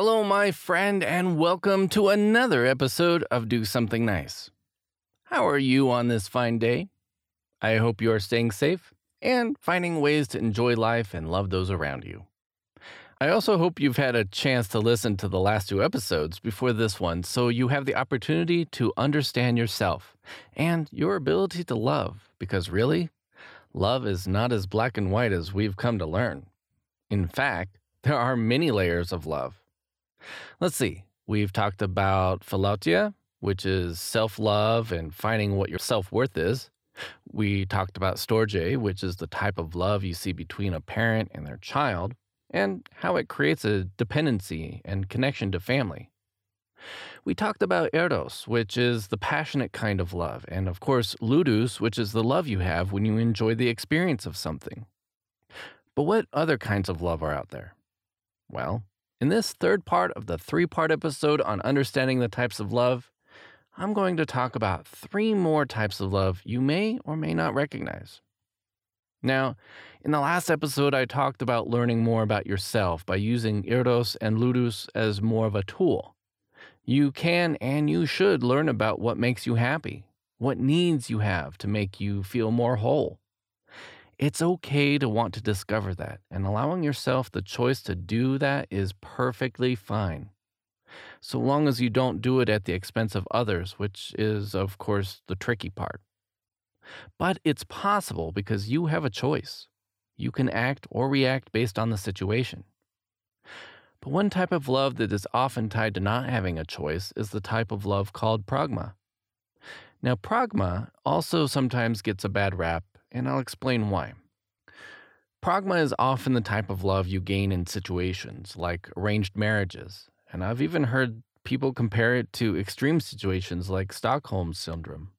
Hello, my friend, and welcome to another episode of Do Something Nice. How are you on this fine day? I hope you are staying safe and finding ways to enjoy life and love those around you. I also hope you've had a chance to listen to the last two episodes before this one so you have the opportunity to understand yourself and your ability to love, because really, love is not as black and white as we've come to learn. In fact, there are many layers of love. Let's see. We've talked about philautia, which is self love and finding what your self worth is. We talked about storge, which is the type of love you see between a parent and their child, and how it creates a dependency and connection to family. We talked about eros, which is the passionate kind of love, and of course, ludus, which is the love you have when you enjoy the experience of something. But what other kinds of love are out there? Well, in this third part of the three part episode on understanding the types of love, I'm going to talk about three more types of love you may or may not recognize. Now, in the last episode, I talked about learning more about yourself by using Eros and Ludus as more of a tool. You can and you should learn about what makes you happy, what needs you have to make you feel more whole. It's okay to want to discover that, and allowing yourself the choice to do that is perfectly fine. So long as you don't do it at the expense of others, which is, of course, the tricky part. But it's possible because you have a choice. You can act or react based on the situation. But one type of love that is often tied to not having a choice is the type of love called pragma. Now, pragma also sometimes gets a bad rap, and I'll explain why. Pragma is often the type of love you gain in situations like arranged marriages, and I've even heard people compare it to extreme situations like Stockholm Syndrome.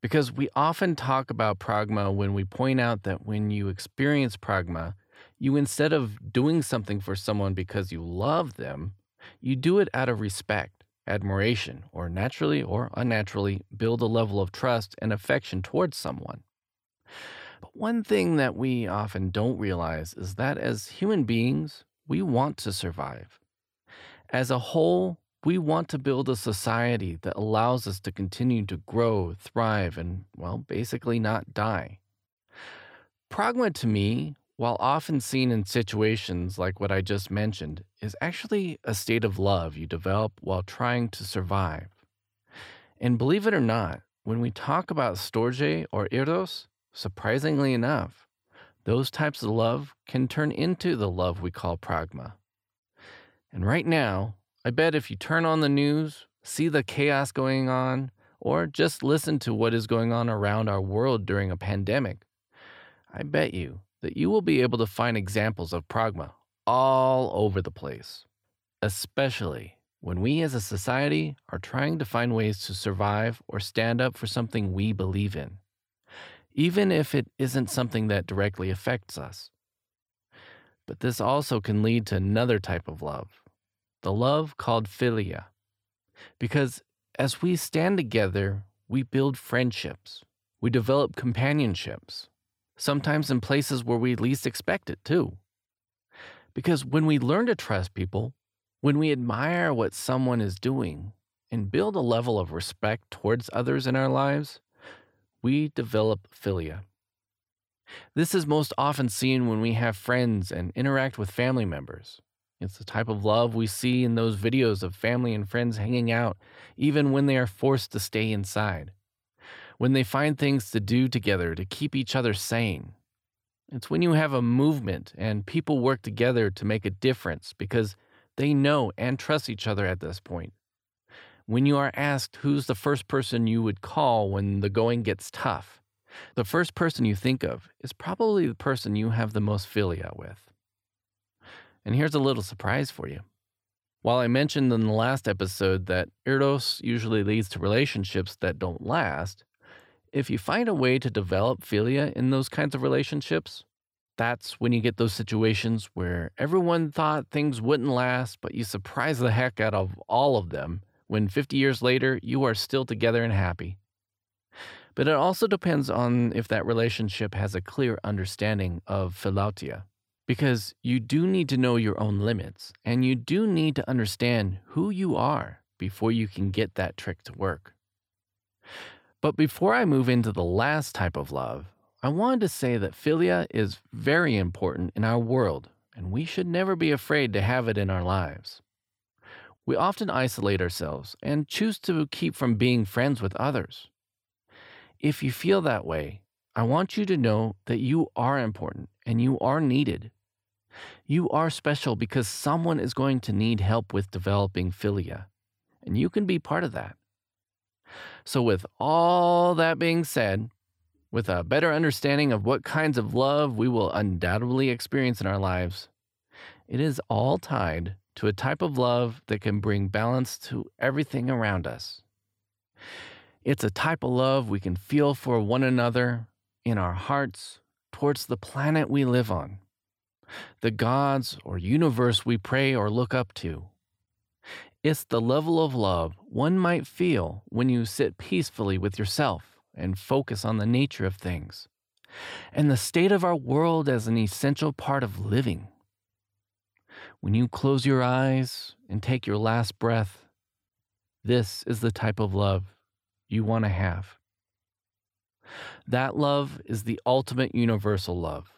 Because we often talk about pragma when we point out that when you experience pragma, you instead of doing something for someone because you love them, you do it out of respect, admiration, or naturally or unnaturally build a level of trust and affection towards someone. But one thing that we often don't realize is that as human beings, we want to survive. As a whole, we want to build a society that allows us to continue to grow, thrive, and, well, basically not die. Pragma to me, while often seen in situations like what I just mentioned, is actually a state of love you develop while trying to survive. And believe it or not, when we talk about storge or eros, surprisingly enough, those types of love can turn into the love we call pragma. And right now, I bet if you turn on the news, see the chaos going on, or just listen to what is going on around our world during a pandemic, I bet you that you will be able to find examples of pragma all over the place, especially when we as a society are trying to find ways to survive or stand up for something we believe in, even if it isn't something that directly affects us. But this also can lead to another type of love, the love called philia. Because as we stand together, we build friendships, we develop companionships, sometimes in places where we least expect it too. Because when we learn to trust people, when we admire what someone is doing and build a level of respect towards others in our lives, we develop philia. This is most often seen when we have friends and interact with family members. It's the type of love we see in those videos of family and friends hanging out, even when they are forced to stay inside. When they find things to do together to keep each other sane. It's when you have a movement and people work together to make a difference because they know and trust each other at this point. When you are asked who's the first person you would call when the going gets tough, the first person you think of is probably the person you have the most philia with. And here's a little surprise for you. While I mentioned in the last episode that eros usually leads to relationships that don't last, if you find a way to develop philia in those kinds of relationships, that's when you get those situations where everyone thought things wouldn't last, but you surprise the heck out of all of them when 50 years later you are still together and happy. But it also depends on if that relationship has a clear understanding of philautia, because you do need to know your own limits and you do need to understand who you are before you can get that trick to work. But before I move into the last type of love, I wanted to say that philia is very important in our world, and we should never be afraid to have it in our lives. We often isolate ourselves and choose to keep from being friends with others. If you feel that way, I want you to know that you are important and you are needed. You are special because someone is going to need help with developing philia, and you can be part of that. So, with all that being said, with a better understanding of what kinds of love we will undoubtedly experience in our lives, it is all tied to a type of love that can bring balance to everything around us. It's a type of love we can feel for one another in our hearts towards the planet we live on, the gods or universe we pray or look up to. It's the level of love one might feel when you sit peacefully with yourself and focus on the nature of things, and the state of our world as an essential part of living. When you close your eyes and take your last breath, this is the type of love you want to have. That love is the ultimate universal love,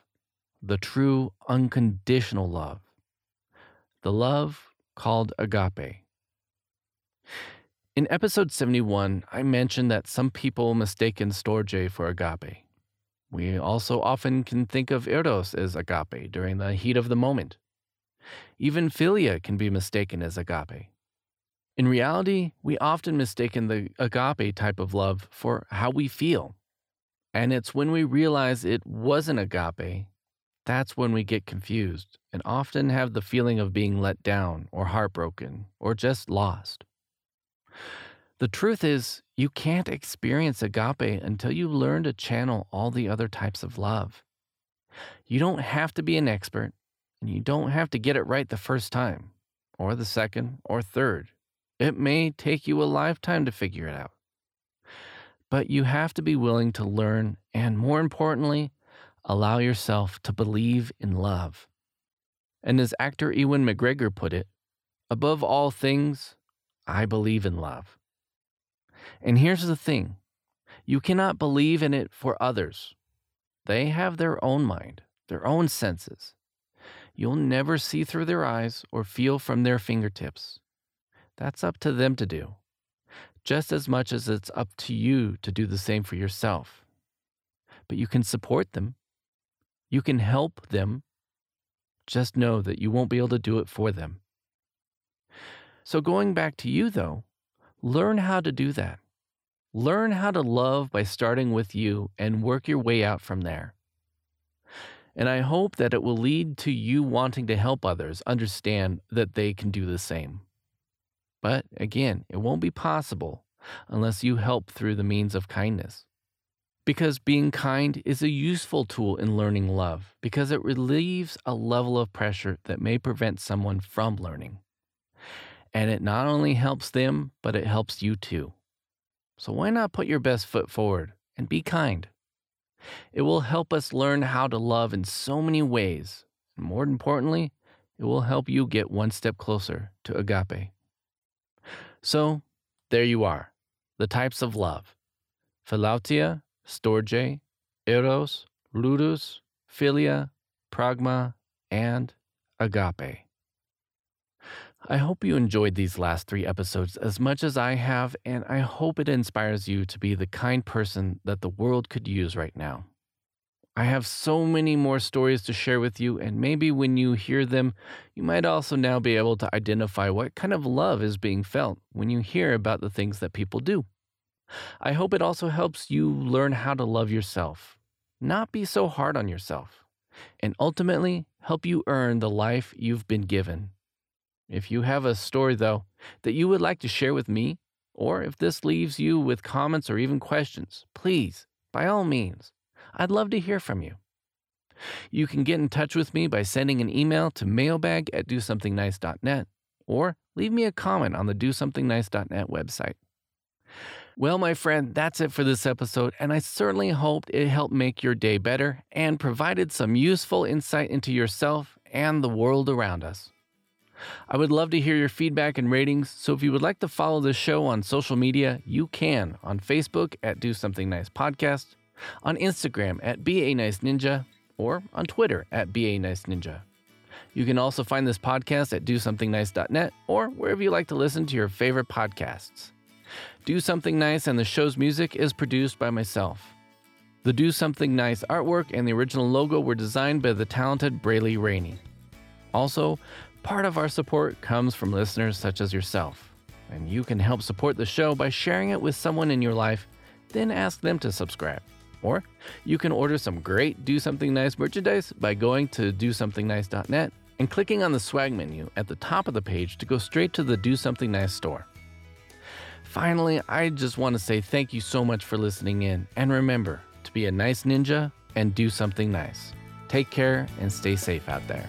the true unconditional love, the love called agape. In episode 71, I mentioned that some people mistaken storge for agape. We also often can think of eros as agape during the heat of the moment. Even philia can be mistaken as agape. In reality, we often mistaken the agape type of love for how we feel. And it's when we realize it wasn't agape, that's when we get confused and often have the feeling of being let down or heartbroken or just lost. The truth is, you can't experience agape until you learn to channel all the other types of love. You don't have to be an expert, and you don't have to get it right the first time, or the second, or third. It may take you a lifetime to figure it out. But you have to be willing to learn, and more importantly, allow yourself to believe in love. And as actor Ewan McGregor put it, above all things, I believe in love. And here's the thing you cannot believe in it for others. They have their own mind, their own senses. You'll never see through their eyes or feel from their fingertips. That's up to them to do, just as much as it's up to you to do the same for yourself. But you can support them, you can help them. Just know that you won't be able to do it for them. So, going back to you, though, learn how to do that. Learn how to love by starting with you and work your way out from there. And I hope that it will lead to you wanting to help others understand that they can do the same. But again, it won't be possible unless you help through the means of kindness. Because being kind is a useful tool in learning love because it relieves a level of pressure that may prevent someone from learning. And it not only helps them, but it helps you too. So why not put your best foot forward and be kind? It will help us learn how to love in so many ways. And more importantly, it will help you get one step closer to agape. So, there you are the types of love philautia, storge, eros, ludus, philia, pragma, and agape. I hope you enjoyed these last three episodes as much as I have, and I hope it inspires you to be the kind person that the world could use right now. I have so many more stories to share with you, and maybe when you hear them, you might also now be able to identify what kind of love is being felt when you hear about the things that people do. I hope it also helps you learn how to love yourself, not be so hard on yourself, and ultimately help you earn the life you've been given. If you have a story, though, that you would like to share with me, or if this leaves you with comments or even questions, please, by all means, I'd love to hear from you. You can get in touch with me by sending an email to mailbag at dosomethingnice.net or leave me a comment on the dosomethingnice.net website. Well, my friend, that's it for this episode, and I certainly hoped it helped make your day better and provided some useful insight into yourself and the world around us. I would love to hear your feedback and ratings, so if you would like to follow the show on social media, you can on Facebook at Do Something Nice Podcast, on Instagram at BA Nice Ninja, or on Twitter at BA Nice Ninja. You can also find this podcast at DoSomethingNice.net or wherever you like to listen to your favorite podcasts. Do Something Nice and the show's music is produced by myself. The Do Something Nice artwork and the original logo were designed by the talented Braylee Rainey. Also, part of our support comes from listeners such as yourself, and you can help support the show by sharing it with someone in your life, then ask them to subscribe. Or you can order some great Do Something Nice merchandise by going to DoSomethingNice.net and clicking on the swag menu at the top of the page to go straight to the Do Something Nice store. Finally, I just want to say thank you so much for listening in, and remember to be a nice ninja and do something nice. Take care and stay safe out there.